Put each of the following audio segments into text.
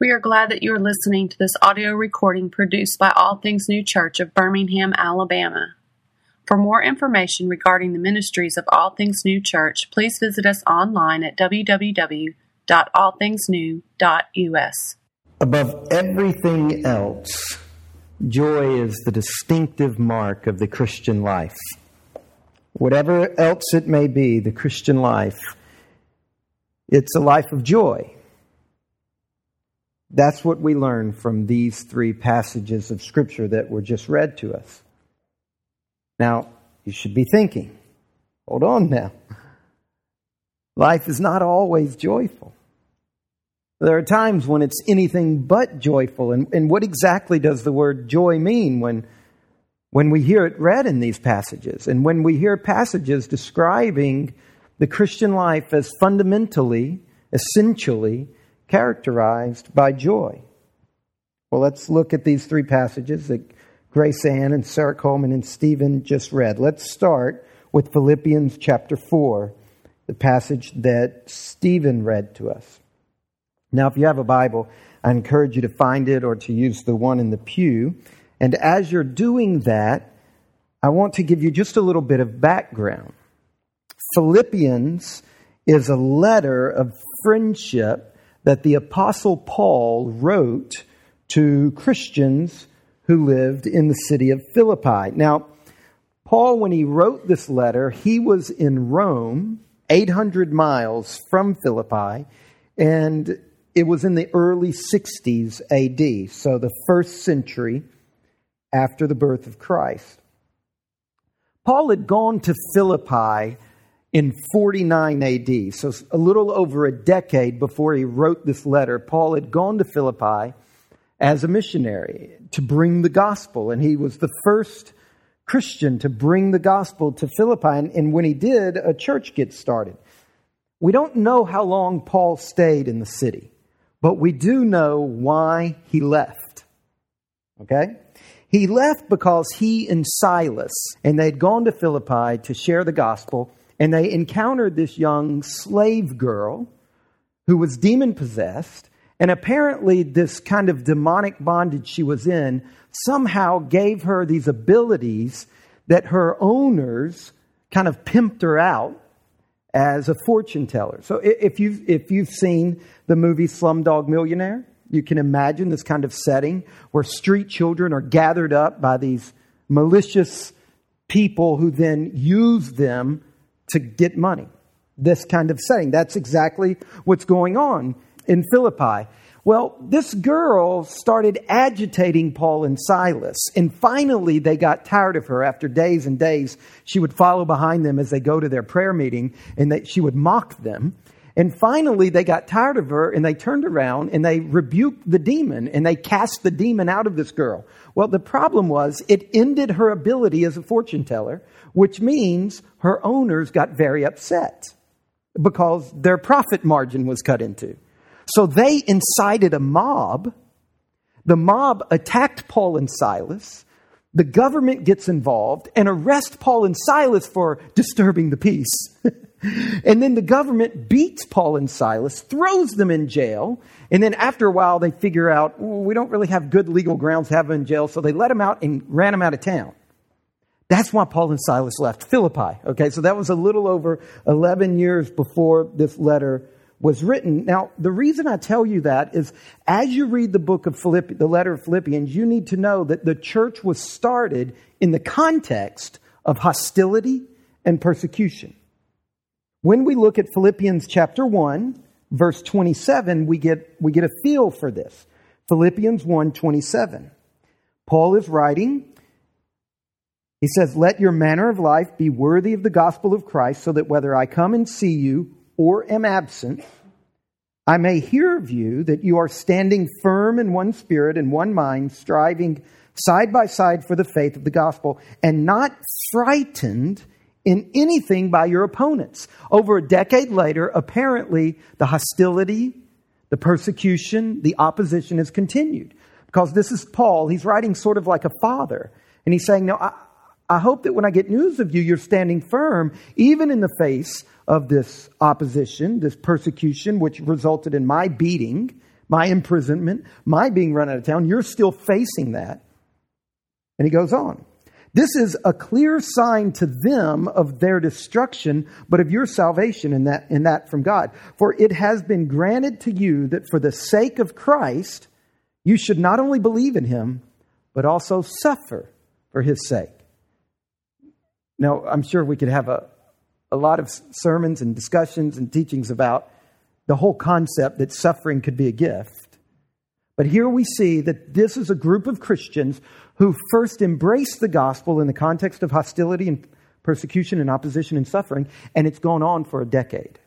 We are glad that you are listening to this audio recording produced by All Things New Church of Birmingham, Alabama. For more information regarding the ministries of All Things New Church, please visit us online at www.allthingsnew.us. Above everything else, joy is the distinctive mark of the Christian life. Whatever else it may be, the Christian life, it's a life of joy. That's what we learn from these three passages of Scripture that were just read to us. Now, you should be thinking, hold on now. Life is not always joyful. There are times when it's anything but joyful. And, and what exactly does the word joy mean when, when we hear it read in these passages? And when we hear passages describing the Christian life as fundamentally, essentially, characterized by joy. Well, let's look at these three passages that Grace Ann and Sarah Coleman and Stephen just read. Let's start with Philippians chapter 4, the passage that Stephen read to us. Now, if you have a Bible, I encourage you to find it or to use the one in the pew. And as you're doing that, I want to give you just a little bit of background. Philippians is a letter of friendship that the Apostle Paul wrote to Christians who lived in the city of Philippi. Now, Paul, when he wrote this letter, he was in Rome, 800 miles from Philippi, and it was in the early 60s AD, so the first century after the birth of Christ. Paul had gone to Philippi in 49 AD, so a little over a decade before he wrote this letter, Paul had gone to Philippi as a missionary to bring the gospel, and he was the first Christian to bring the gospel to Philippi. And when he did, a church gets started. We don't know how long Paul stayed in the city, but we do know why he left. Okay? He left because he and Silas, and they'd gone to Philippi to share the gospel, and they encountered this young slave girl who was demon possessed. And apparently, this kind of demonic bondage she was in somehow gave her these abilities that her owners kind of pimped her out as a fortune teller. So, if you've, if you've seen the movie Slumdog Millionaire, you can imagine this kind of setting where street children are gathered up by these malicious people who then use them to get money. This kind of setting. That's exactly what's going on in Philippi. Well, this girl started agitating Paul and Silas, and finally they got tired of her. After days and days, she would follow behind them as they go to their prayer meeting, and they, she would mock them. And finally, they got tired of her and they turned around and they rebuked the demon and they cast the demon out of this girl. Well, the problem was it ended her ability as a fortune teller, which means her owners got very upset because their profit margin was cut into. So they incited a mob. The mob attacked Paul and Silas. The government gets involved and arrests Paul and Silas for disturbing the peace. and then the government beats Paul and Silas, throws them in jail, and then after a while they figure out we don't really have good legal grounds to have them in jail, so they let them out and ran them out of town. That's why Paul and Silas left Philippi. Okay, so that was a little over 11 years before this letter was written. Now, the reason I tell you that is as you read the book of Philippi, the letter of Philippians, you need to know that the church was started in the context of hostility and persecution. When we look at Philippians chapter 1, verse 27, we get, we get a feel for this. Philippians 1 27. Paul is writing, he says, Let your manner of life be worthy of the gospel of Christ, so that whether I come and see you or am absent, I may hear of you that you are standing firm in one spirit and one mind, striving side by side for the faith of the gospel, and not frightened in anything by your opponents. Over a decade later, apparently the hostility, the persecution, the opposition has continued. Because this is Paul, he's writing sort of like a father. And he's saying, No, I, I hope that when I get news of you, you're standing firm, even in the face of this opposition, this persecution, which resulted in my beating my imprisonment, my being run out of town. You're still facing that. And he goes on. This is a clear sign to them of their destruction, but of your salvation in that, that from God. For it has been granted to you that for the sake of Christ, you should not only believe in him, but also suffer for his sake. Now, I'm sure we could have a, a lot of sermons and discussions and teachings about the whole concept that suffering could be a gift. But here we see that this is a group of Christians who first embraced the gospel in the context of hostility and persecution and opposition and suffering, and it's gone on for a decade.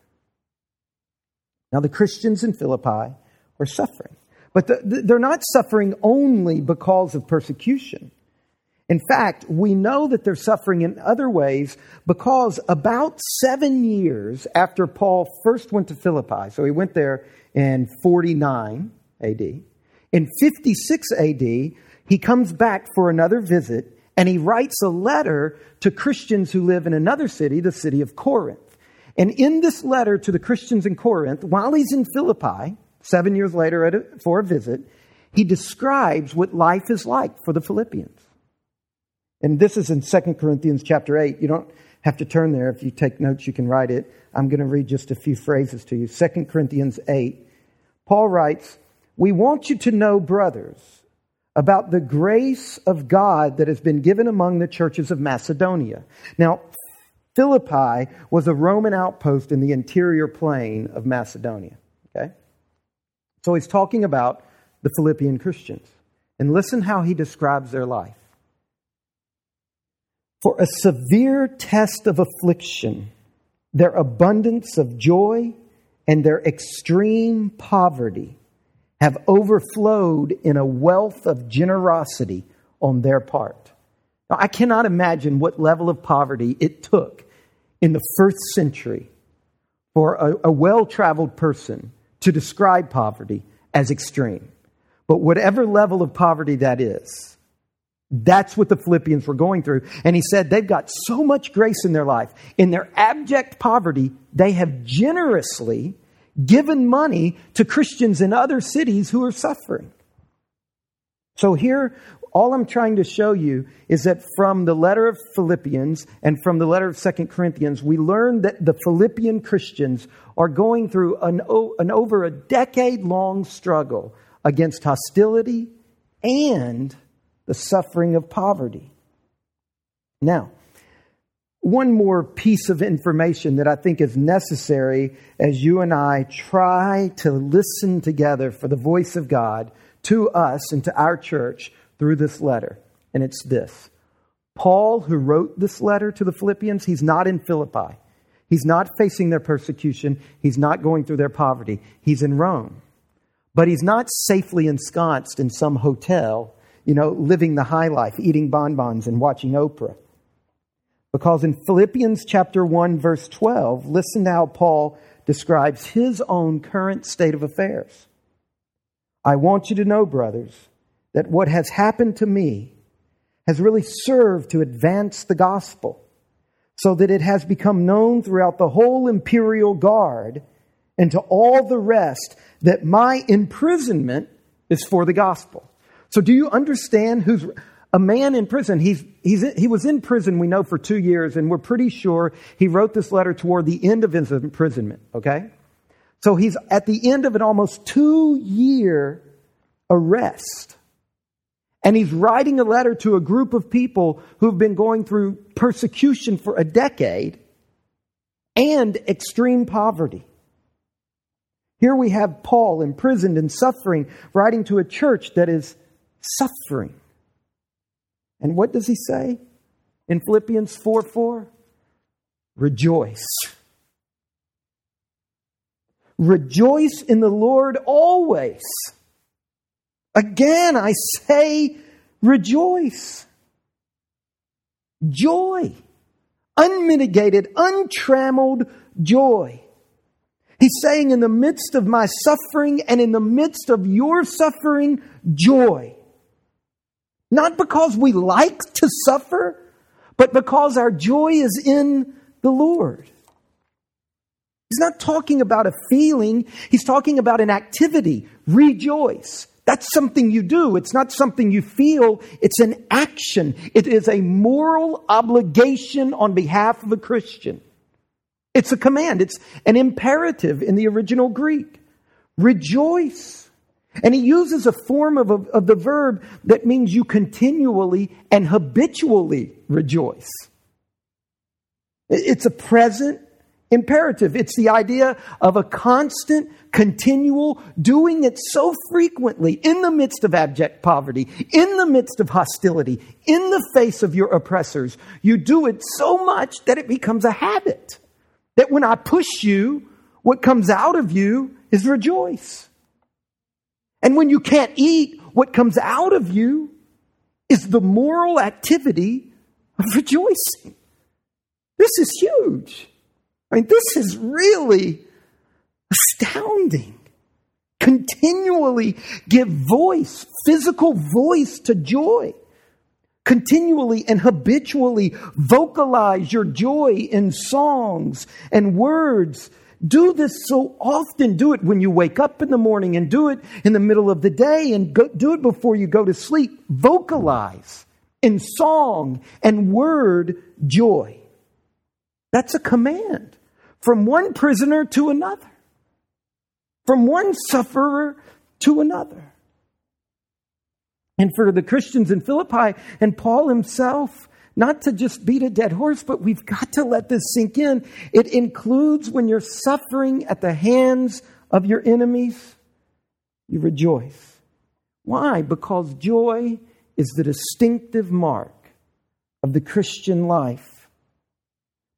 Now, the Christians in Philippi are suffering, but the, they're not suffering only because of persecution. In fact, we know that they're suffering in other ways because about seven years after Paul first went to Philippi, so he went there in 49 AD, in 56 AD, he comes back for another visit and he writes a letter to Christians who live in another city, the city of Corinth. And in this letter to the Christians in Corinth, while he's in Philippi, seven years later a, for a visit, he describes what life is like for the Philippians. And this is in 2 Corinthians chapter 8. You don't have to turn there. If you take notes, you can write it. I'm going to read just a few phrases to you. 2 Corinthians 8. Paul writes, We want you to know, brothers, about the grace of God that has been given among the churches of Macedonia. Now, Philippi was a Roman outpost in the interior plain of Macedonia. Okay? So he's talking about the Philippian Christians. And listen how he describes their life. For a severe test of affliction, their abundance of joy and their extreme poverty have overflowed in a wealth of generosity on their part. Now, I cannot imagine what level of poverty it took in the first century for a, a well traveled person to describe poverty as extreme. But whatever level of poverty that is, that's what the Philippians were going through. And he said they've got so much grace in their life. In their abject poverty, they have generously given money to Christians in other cities who are suffering. So here, all I'm trying to show you is that from the letter of Philippians and from the letter of Second Corinthians, we learn that the Philippian Christians are going through an, an over a decade long struggle against hostility and the suffering of poverty. Now, one more piece of information that I think is necessary as you and I try to listen together for the voice of God to us and to our church through this letter. And it's this Paul, who wrote this letter to the Philippians, he's not in Philippi. He's not facing their persecution. He's not going through their poverty. He's in Rome. But he's not safely ensconced in some hotel, you know, living the high life, eating bonbons and watching Oprah. Because in Philippians chapter 1 verse 12, listen to how Paul describes his own current state of affairs. I want you to know, brothers, that what has happened to me has really served to advance the gospel so that it has become known throughout the whole imperial guard and to all the rest that my imprisonment is for the gospel. So do you understand who's a man in prison. He's, he's, he was in prison, we know, for two years, and we're pretty sure he wrote this letter toward the end of his imprisonment, okay? So he's at the end of an almost two year arrest. And he's writing a letter to a group of people who've been going through persecution for a decade and extreme poverty. Here we have Paul imprisoned and suffering, writing to a church that is suffering. And what does he say in Philippians 4 4? Rejoice. Rejoice in the Lord always. Again, I say, rejoice. Joy. Unmitigated, untrammeled joy. He's saying, in the midst of my suffering and in the midst of your suffering, joy. Not because we like to suffer, but because our joy is in the Lord. He's not talking about a feeling, he's talking about an activity. rejoice. That's something you do. It's not something you feel. It's an action. It is a moral obligation on behalf of a Christian. It's a command. It's an imperative in the original Greek. Rejoice. And he uses a form of, a, of the verb that means you continually and habitually rejoice. It's a present imperative. It's the idea of a constant, continual doing it so frequently in the midst of abject poverty, in the midst of hostility, in the face of your oppressors. You do it so much that it becomes a habit. That when I push you, what comes out of you is rejoice. And when you can't eat, what comes out of you is the moral activity of rejoicing. This is huge. I mean, this is really astounding. Continually give voice, physical voice to joy. Continually and habitually vocalize your joy in songs and words. Do this so often. Do it when you wake up in the morning and do it in the middle of the day and go, do it before you go to sleep. Vocalize in song and word joy. That's a command from one prisoner to another, from one sufferer to another. And for the Christians in Philippi and Paul himself, not to just beat a dead horse, but we've got to let this sink in. It includes when you're suffering at the hands of your enemies, you rejoice. Why? Because joy is the distinctive mark of the Christian life.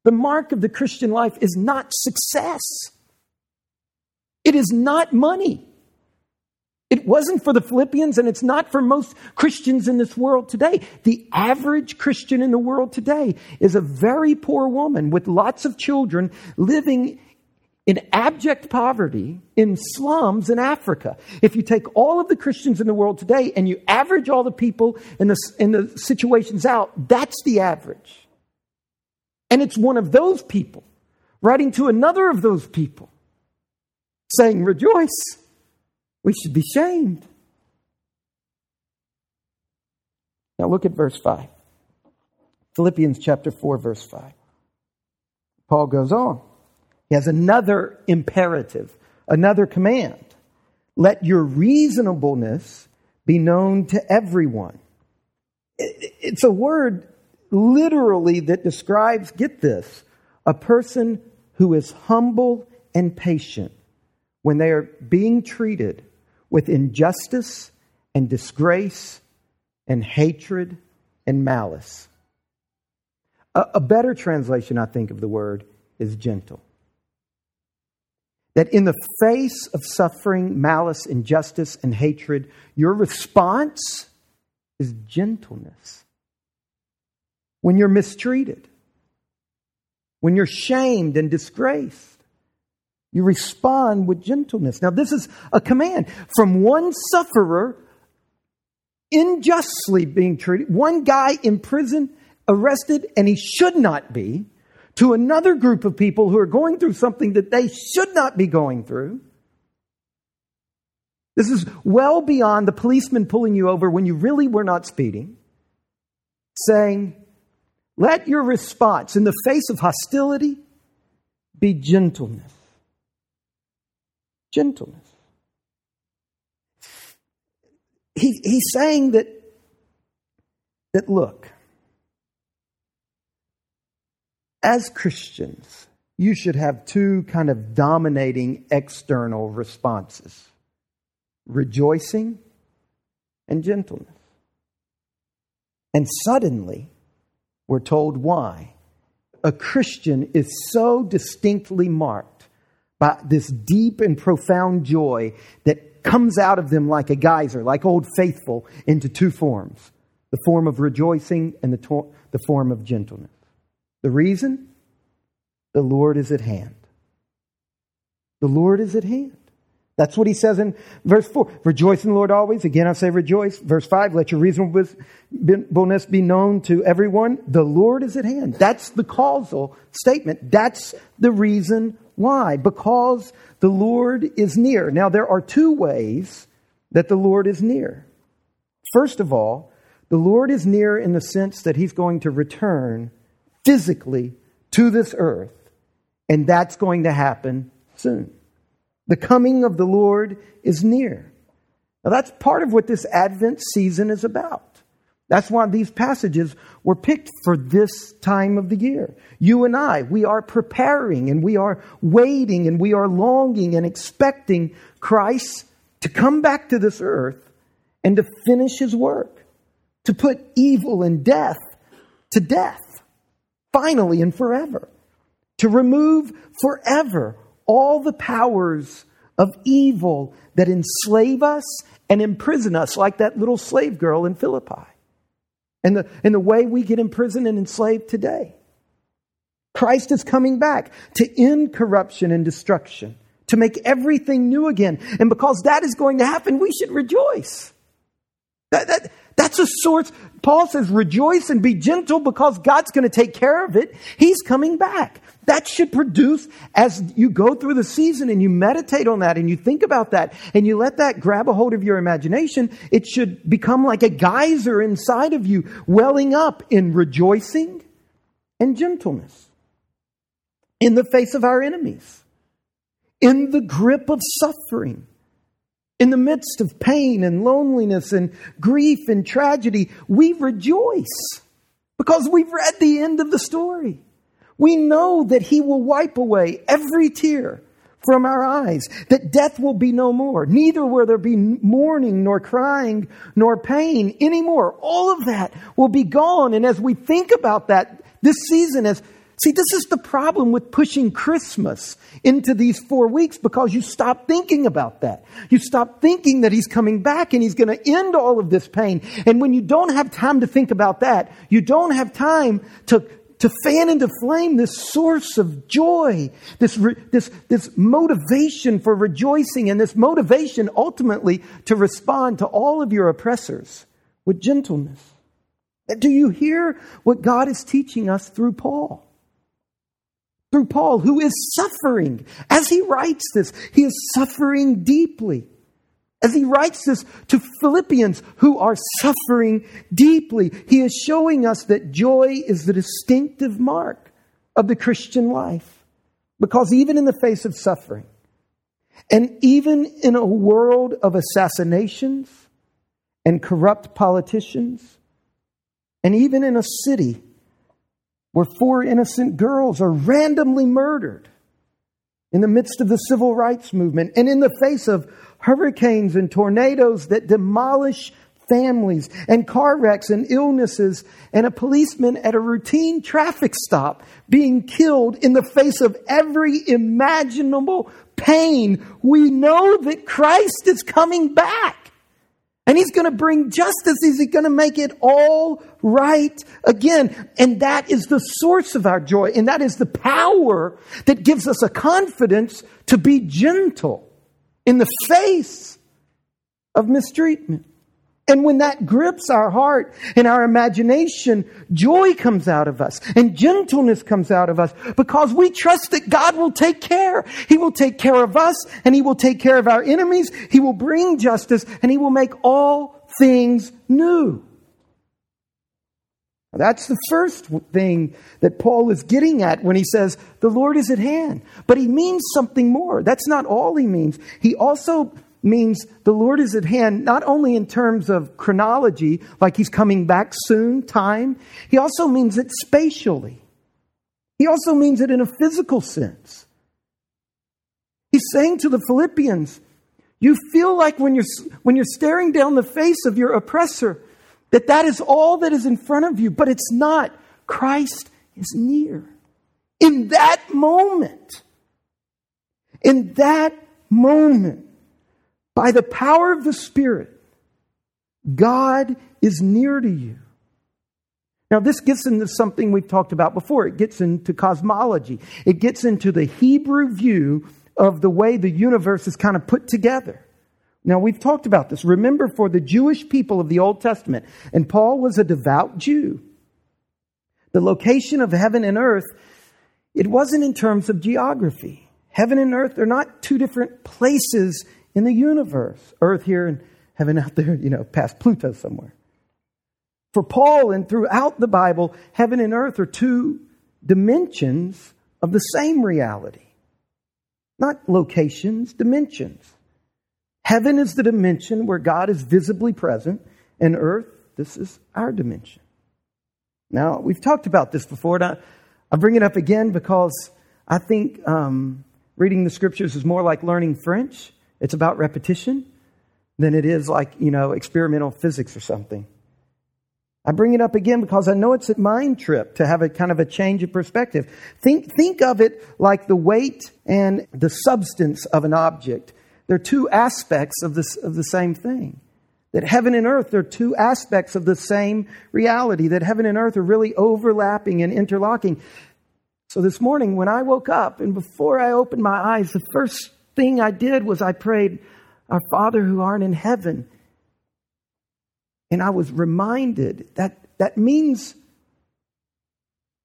The mark of the Christian life is not success. It is not money. It wasn't for the Philippians and it's not for most Christians in this world today. The average Christian in the world today is a very poor woman with lots of children living in abject poverty in slums in Africa. If you take all of the Christians in the world today and you average all the people in the, in the situations out, that's the average. And it's one of those people writing to another of those people saying, Rejoice, we should be shamed. Now look at verse 5. Philippians chapter 4, verse 5. Paul goes on. He has another imperative, another command. Let your reasonableness be known to everyone. It's a word literally that describes, get this, a person who is humble and patient when they are being treated with injustice and disgrace and hatred and malice. A, a, better translation, I think, of the word is gentle. That in the face of suffering, malice, injustice, and hatred, your response is gentleness when you're mistreated, when you're shamed and disgraced. You respond with gentleness. Now, this is a command from one sufferer unjustly being treated, one guy in prison, arrested, and he should not be, to another group of people who are going through something that they should not be going through. This is well beyond the policeman pulling you over when you really were not speeding, saying, let your response in the face of hostility be gentleness. Gentleness. He, he's saying that, that, look, as Christians, you should have two kind of dominating external responses rejoicing and gentleness. And suddenly, we're told why. A Christian is so distinctly marked by this deep and profound joy that comes out of them like a geyser, like Old Faithful, into two forms the form of rejoicing and the, to- the form of gentleness. The reason? The Lord is at hand. The Lord is at hand. That's what he says in verse 4. Rejoice in the Lord always. Again, I say rejoice. Verse 5, let your reasonableness be known to everyone. The Lord is at hand. That's the causal statement. That's the reason why. Because the Lord is near. Now, there are two ways that the Lord is near. First of all, the Lord is near in the sense that he's going to return physically to this earth, and that's going to happen soon. The coming of the Lord is near. Now, that's part of what this Advent season is about. That's why these passages were picked for this time of the year. You and I, we are preparing and we are waiting and we are longing and expecting Christ to come back to this earth and to finish his work, to put evil and death to death, finally and forever, to remove forever all the powers of evil that enslave us and imprison us, like that little slave girl in Philippi, and the, and the way we get imprisoned and enslaved today. Christ is coming back to end corruption and destruction, to make everything new again. And because that is going to happen, we should rejoice. That, that, that's a source. Paul says, rejoice and be gentle because God's going to take care of it. He's coming back. That should produce, as you go through the season and you meditate on that and you think about that and you let that grab a hold of your imagination, it should become like a geyser inside of you, welling up in rejoicing and gentleness in the face of our enemies, in the grip of suffering in the midst of pain and loneliness and grief and tragedy, we rejoice because we've read the end of the story. We know that He will wipe away every tear from our eyes, that death will be no more. Neither will there be mourning, nor crying, nor pain anymore. All of that will be gone. And as we think about that this season, as See, this is the problem with pushing Christmas into these four weeks because you stop thinking about that. You stop thinking that He's coming back and He's going to end all of this pain. And when you don't have time to think about that, you don't have time to, to fan into flame this source of joy, this, this, this motivation for rejoicing, and this motivation ultimately to respond to all of your oppressors with gentleness. Do you hear what God is teaching us through Paul? through Paul, who is suffering. As he writes this, he is suffering deeply. As he writes this to Philippians who are suffering deeply, he is showing us that joy is the distinctive mark of the Christian life. Because even in the face of suffering, and even in a world of assassinations and corrupt politicians, and even in a city where four innocent girls are randomly murdered in the midst of the civil rights movement and in the face of hurricanes and tornadoes that demolish families and car wrecks and illnesses and a policeman at a routine traffic stop being killed in the face of every imaginable pain, we know that Christ is coming back. And he's going to bring justice. He's going to make it all right again. And that is the source of our joy. And that is the power that gives us a confidence to be gentle in the face of mistreatment. And when that grips our heart and our imagination, joy comes out of us and gentleness comes out of us because we trust that God will take care. He will take care of us and He will take care of our enemies. He will bring justice and He will make all things new. That's the first thing that Paul is getting at when he says, the Lord is at hand. But he means something more. That's not all he means. He also means the Lord is at hand, not only in terms of chronology, like he's coming back soon, time, he also means it spatially. He also means it in a physical sense. He's saying to the Philippians, you feel like when you're, when you're staring down the face of your oppressor, that that is all that is in front of you, but it's not. Christ is near. In that moment, in that moment, by the power of the Spirit, God is near to you. Now, this gets into something we've talked about before. It gets into cosmology, it gets into the Hebrew view of the way the universe is kind of put together. Now, we've talked about this. Remember, for the Jewish people of the Old Testament, and Paul was a devout Jew, the location of heaven and earth, it wasn't in terms of geography. Heaven and earth, they're not two different places in the universe. Earth here and heaven out there, you know, past Pluto somewhere. For Paul and throughout the Bible, heaven and earth are two dimensions of the same reality. Not locations, dimensions. Heaven is the dimension where God is visibly present, and earth, this is our dimension. Now, we've talked about this before, and I, I bring it up again because I think um, reading the scriptures is more like learning French. It's about repetition than it is like, you know, experimental physics or something. I bring it up again because I know it's a mind trip to have a kind of a change of perspective. Think, think of it like the weight and the substance of an object. They're two aspects of, this, of the same thing. That heaven and earth are two aspects of the same reality, that heaven and earth are really overlapping and interlocking. So this morning, when I woke up and before I opened my eyes, the first thing I did was I prayed, Our Father who art in heaven. And I was reminded that that means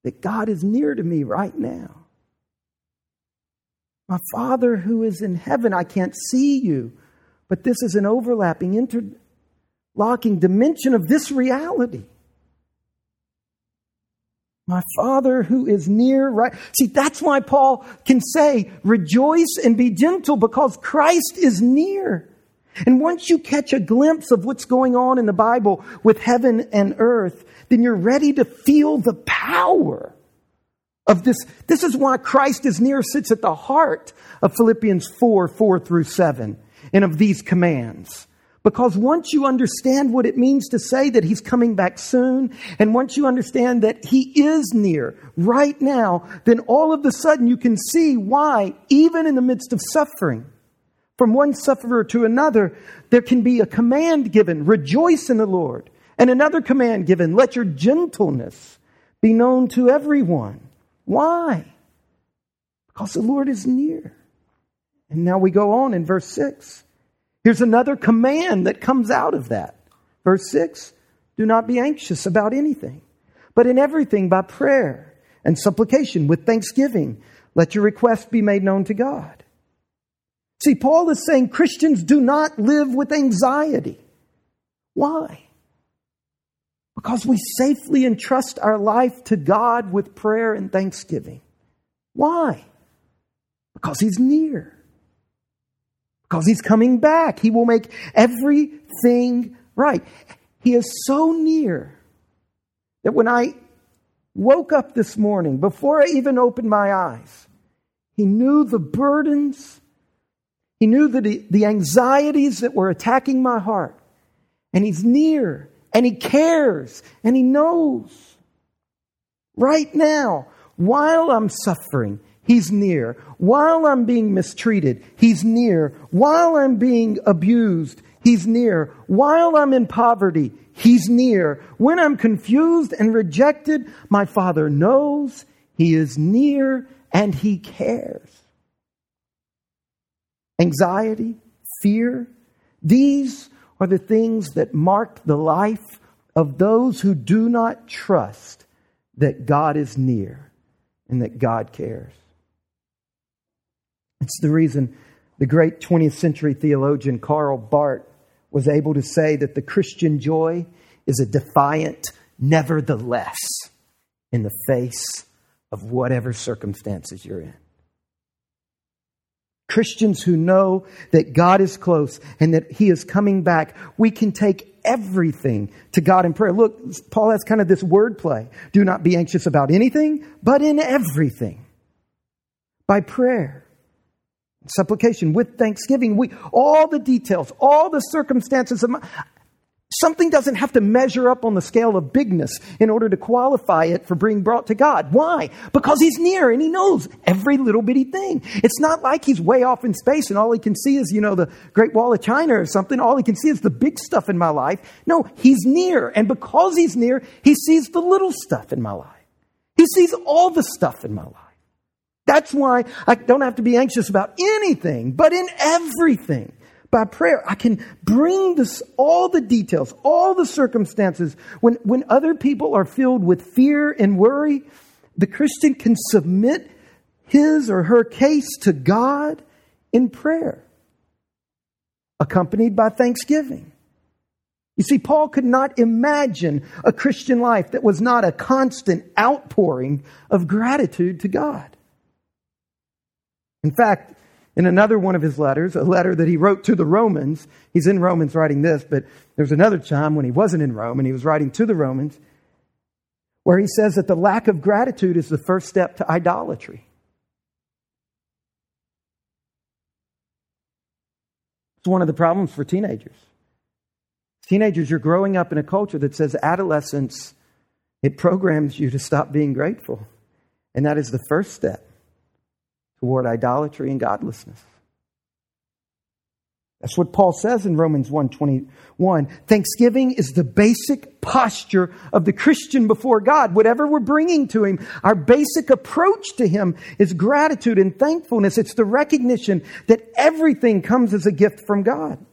that God is near to me right now. My Father who is in heaven, I can't see you, but this is an overlapping, interlocking dimension of this reality. My Father who is near, right? See, that's why Paul can say, rejoice and be gentle because Christ is near. And once you catch a glimpse of what's going on in the Bible with heaven and earth, then you're ready to feel the power of this. This is why Christ is near sits at the heart of Philippians 4 4 through 7 and of these commands. Because once you understand what it means to say that he's coming back soon, and once you understand that he is near right now, then all of a sudden you can see why, even in the midst of suffering, from one sufferer to another, there can be a command given rejoice in the Lord, and another command given let your gentleness be known to everyone. Why? Because the Lord is near. And now we go on in verse 6. Here's another command that comes out of that. Verse 6 Do not be anxious about anything, but in everything by prayer and supplication with thanksgiving, let your requests be made known to God. See, Paul is saying Christians do not live with anxiety. Why? Because we safely entrust our life to God with prayer and thanksgiving. Why? Because He's near because he's coming back. He will make everything right. He is so near that when I woke up this morning, before I even opened my eyes, he knew the burdens, he knew the, the anxieties that were attacking my heart. And he's near, and he cares, and he knows. Right now, while I'm suffering, He's near. While I'm being mistreated, He's near. While I'm being abused, He's near. While I'm in poverty, He's near. When I'm confused and rejected, my Father knows He is near and He cares. Anxiety, fear, these are the things that mark the life of those who do not trust that God is near and that God cares. It's the reason the great 20th century theologian Karl Barth was able to say that the Christian joy is a defiant nevertheless in the face of whatever circumstances you're in. Christians who know that God is close and that He is coming back, we can take everything to God in prayer. Look, Paul has kind of this wordplay. Do not be anxious about anything, but in everything. By prayer supplication with thanksgiving we all the details all the circumstances of my, something doesn't have to measure up on the scale of bigness in order to qualify it for being brought to god. Why? Because he's near and he knows every little bitty thing. It's not like he's way off in space and all he can see is you know the great wall of china or something. All he can see is the big stuff in my life. No he's near. And because he's near he sees the little stuff in my life. He sees all the stuff in my life. That's why I don't have to be anxious about anything, but in everything. By prayer, I can bring this, all the details, all the circumstances. When, when other people are filled with fear and worry, the Christian can submit his or her case to God in prayer, accompanied by thanksgiving. You see, Paul could not imagine a Christian life that was not a constant outpouring of gratitude to God. In fact, in another one of his letters, a letter that he wrote to the Romans, he's in Romans writing this, but there's another time when he wasn't in Rome and he was writing to the Romans, where he says that the lack of gratitude is the first step to idolatry. It's one of the problems for teenagers. Teenagers, you're growing up in a culture that says adolescence, it programs you to stop being grateful. And that is the first step toward idolatry and godlessness. That's what Paul says in Romans 1:21. Thanksgiving is the basic posture of the Christian before God. Whatever we're bringing to him, our basic approach to him is gratitude and thankfulness. It's the recognition that everything comes as a gift from God.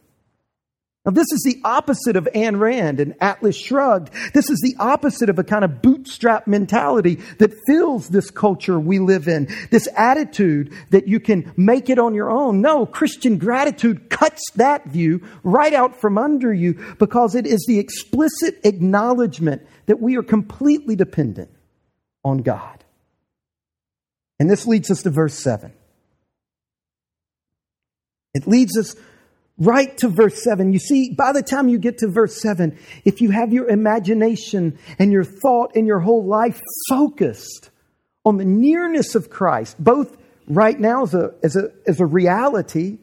Now, this is the opposite of Ayn Rand and Atlas Shrugged. This is the opposite of a kind of bootstrap mentality that fills this culture we live in. This attitude that you can make it on your own. No, Christian gratitude cuts that view right out from under you because it is the explicit acknowledgement that we are completely dependent on God. And this leads us to verse 7. It leads us right to verse 7. You see, by the time you get to verse 7, if you have your imagination and your thought and your whole life focused on the nearness of Christ, both right now as a, as a, as a reality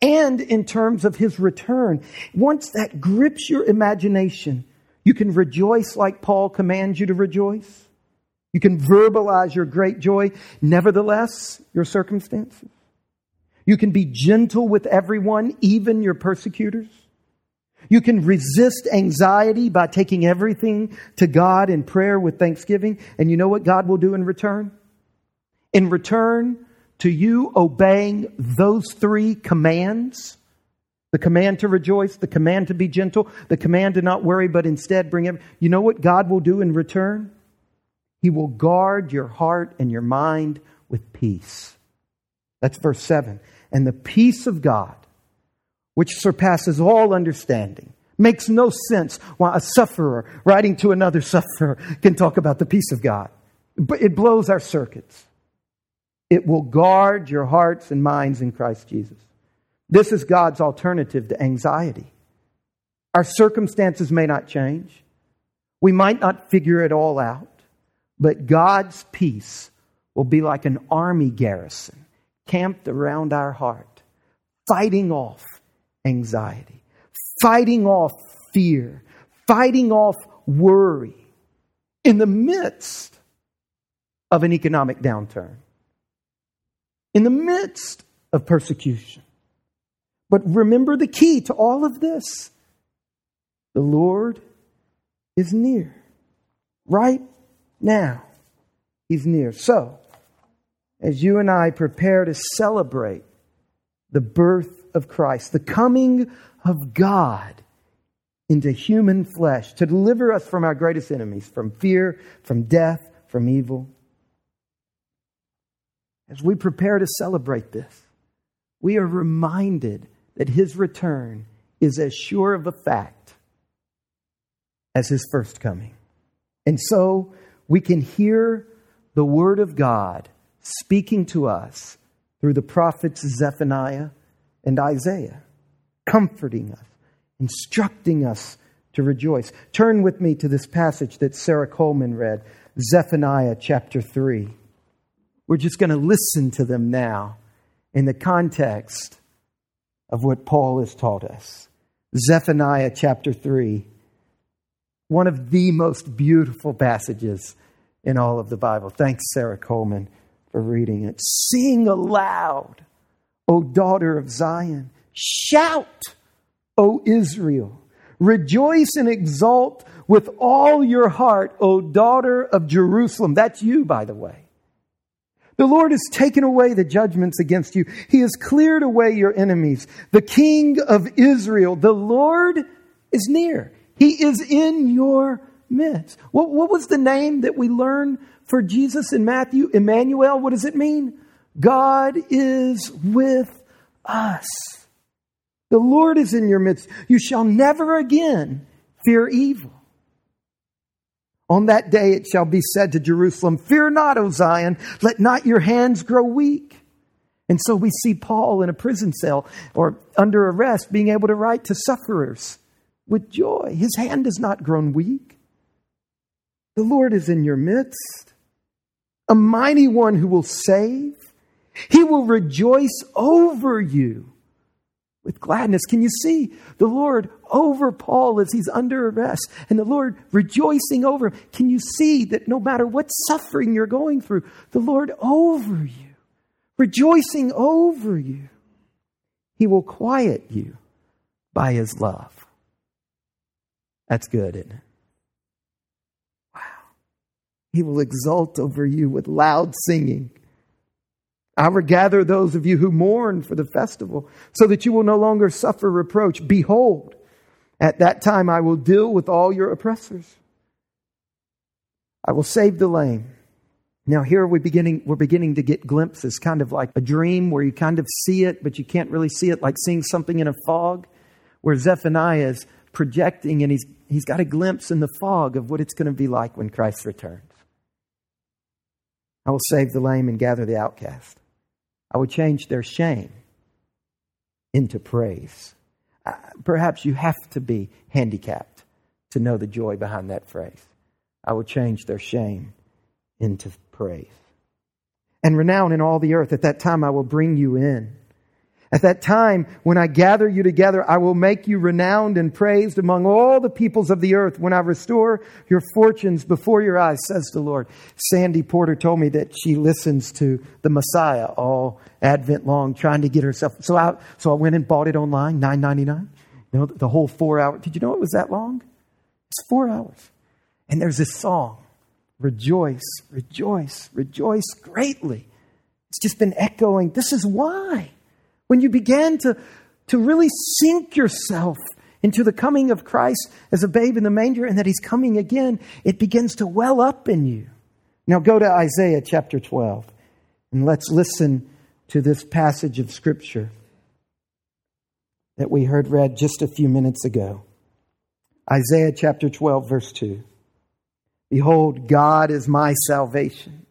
and in terms of his return, once that grips your imagination, you can rejoice like Paul commands you to rejoice. You can verbalize your great joy, nevertheless, your circumstances. You can be gentle with everyone, even your persecutors. You can resist anxiety by taking everything to God in prayer with thanksgiving. And you know what God will do in return? In return to you obeying those three commands the command to rejoice, the command to be gentle, the command to not worry, but instead bring every. You know what God will do in return? He will guard your heart and your mind with peace. That's verse 7 and the peace of God, which surpasses all understanding. Makes no sense why a sufferer writing to another sufferer can talk about the peace of God. But it blows our circuits. It will guard your hearts and minds in Christ Jesus. This is God's alternative to anxiety. Our circumstances may not change. We might not figure it all out, but God's peace will be like an army garrison camped around our heart, fighting off anxiety, fighting off fear, fighting off worry in the midst of an economic downturn, in the midst of persecution. But remember the key to all of this the Lord is near. Right now, He's near. So, as you and I prepare to celebrate the birth of Christ, the coming of God into human flesh to deliver us from our greatest enemies, from fear, from death, from evil. As we prepare to celebrate this, we are reminded that his return is as sure of a fact as his first coming. And so we can hear the word of God speaking to us through the prophets Zephaniah and Isaiah, comforting us, instructing us to rejoice. Turn with me to this passage that Sarah Coleman read, Zephaniah chapter 3. We're just going to listen to them now in the context of what Paul has taught us. Zephaniah chapter 3, one of the most beautiful passages in all of the Bible. Thanks, Sarah Coleman for reading it. Sing aloud, O daughter of Zion. Shout, O Israel. Rejoice and exult with all your heart, O daughter of Jerusalem. That's you, by the way. The Lord has taken away the judgments against you. He has cleared away your enemies. The King of Israel, the Lord is near. He is in your midst. What, what was the name that we learned for Jesus in Matthew? Emmanuel. What does it mean? God is with us. The Lord is in your midst. You shall never again fear evil. On that day it shall be said to Jerusalem, Fear not, O Zion, let not your hands grow weak. And so we see Paul in a prison cell or under arrest being able to write to sufferers with joy. His hand has not grown weak. The Lord is in your midst, a mighty one who will save. He will rejoice over you with gladness. Can you see the Lord over Paul as he's under arrest and the Lord rejoicing over him? Can you see that no matter what suffering you're going through, the Lord over you, rejoicing over you? He will quiet you by his love. That's good, isn't it? He will exult over you with loud singing. I will gather those of you who mourn for the festival, so that you will no longer suffer reproach. Behold, at that time I will deal with all your oppressors. I will save the lame. Now here we're beginning, we're beginning to get glimpses, kind of like a dream where you kind of see it, but you can't really see it, like seeing something in a fog, where Zephaniah is projecting and he's, he's got a glimpse in the fog of what it's going to be like when Christ returns. I will save the lame and gather the outcast. I will change their shame into praise. Uh, perhaps you have to be handicapped to know the joy behind that phrase. I will change their shame into praise. And renown in all the earth. At that time, I will bring you in. At that time, when I gather you together, I will make you renowned and praised among all the peoples of the earth when I restore your fortunes before your eyes, says the Lord. Sandy Porter told me that she listens to the Messiah all Advent long, trying to get herself. So I, so I went and bought it online, nine ninety nine. You know, the whole four hour. Did you know it was that long? It's four hours. And there's this song Rejoice, rejoice, rejoice greatly. It's just been echoing. This is why. When you began to, to really sink yourself into the coming of Christ as a babe in the manger and that he's coming again, it begins to well up in you. Now go to Isaiah chapter 12 and let's listen to this passage of Scripture that we heard read just a few minutes ago. Isaiah chapter 12, verse 2. Behold, God is my salvation.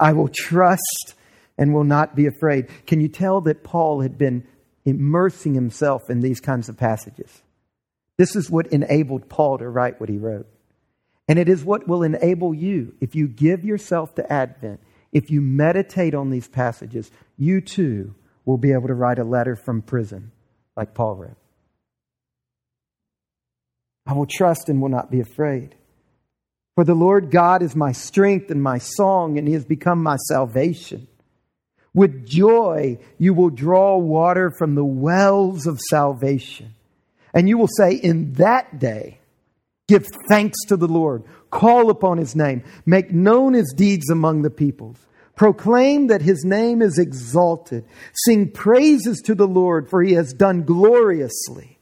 I will trust and will not be afraid. Can you tell that Paul had been immersing himself in these kinds of passages? This is what enabled Paul to write what he wrote. And it is what will enable you, if you give yourself to Advent, if you meditate on these passages, you too will be able to write a letter from prison like Paul wrote. I will trust and will not be afraid. For the Lord God is my strength and my song, and he has become my salvation. With joy, you will draw water from the wells of salvation. And you will say, In that day, give thanks to the Lord, call upon his name, make known his deeds among the peoples. Proclaim that his name is exalted. Sing praises to the Lord, for he has done gloriously.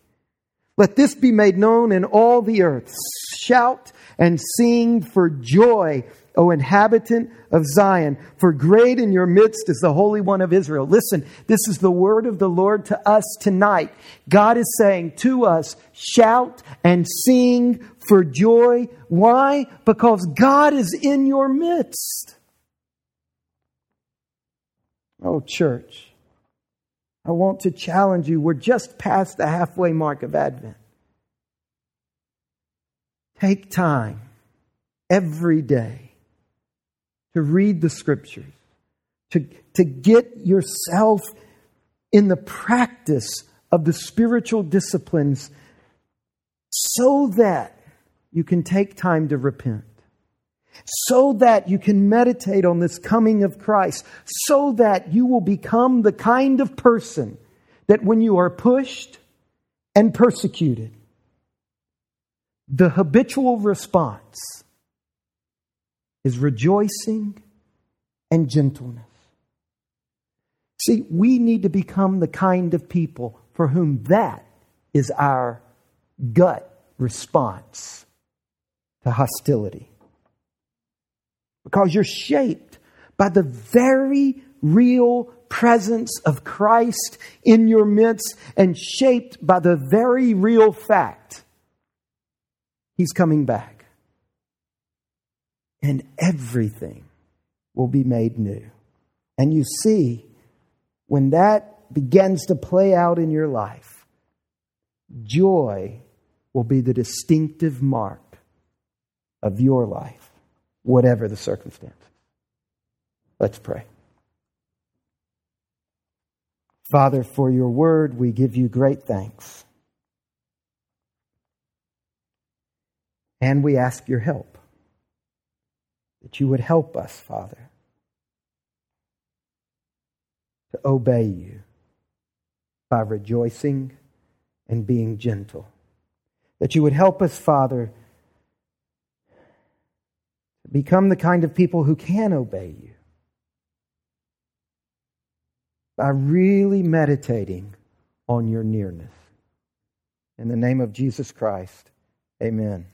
Let this be made known in all the earth. Shout and sing for joy O inhabitant of Zion, for great in your midst is the Holy One of Israel. Listen, this is the word of the Lord to us tonight. God is saying to us, shout and sing for joy. Why? Because God is in your midst. Oh, church, I want to challenge you. We're just past the halfway mark of Advent. Take time every day to read the scriptures, to, to get yourself in the practice of the spiritual disciplines so that you can take time to repent, so that you can meditate on this coming of Christ, so that you will become the kind of person that when you are pushed and persecuted, the habitual response is rejoicing and gentleness. See, we need to become the kind of people for whom that is our gut response. to hostility. Because you're shaped by the very real presence of Christ in your midst and shaped by the very real fact He's coming back. And everything will be made new. And you see, when that begins to play out in your life, joy will be the distinctive mark of your life, whatever the circumstances. Let's pray. Father, for your word, we give you great thanks. And we ask your help, that you would help us, Father, to obey you by rejoicing and being gentle. That you would help us, Father, to become the kind of people who can obey you by really meditating on your nearness. In the name of Jesus Christ, amen.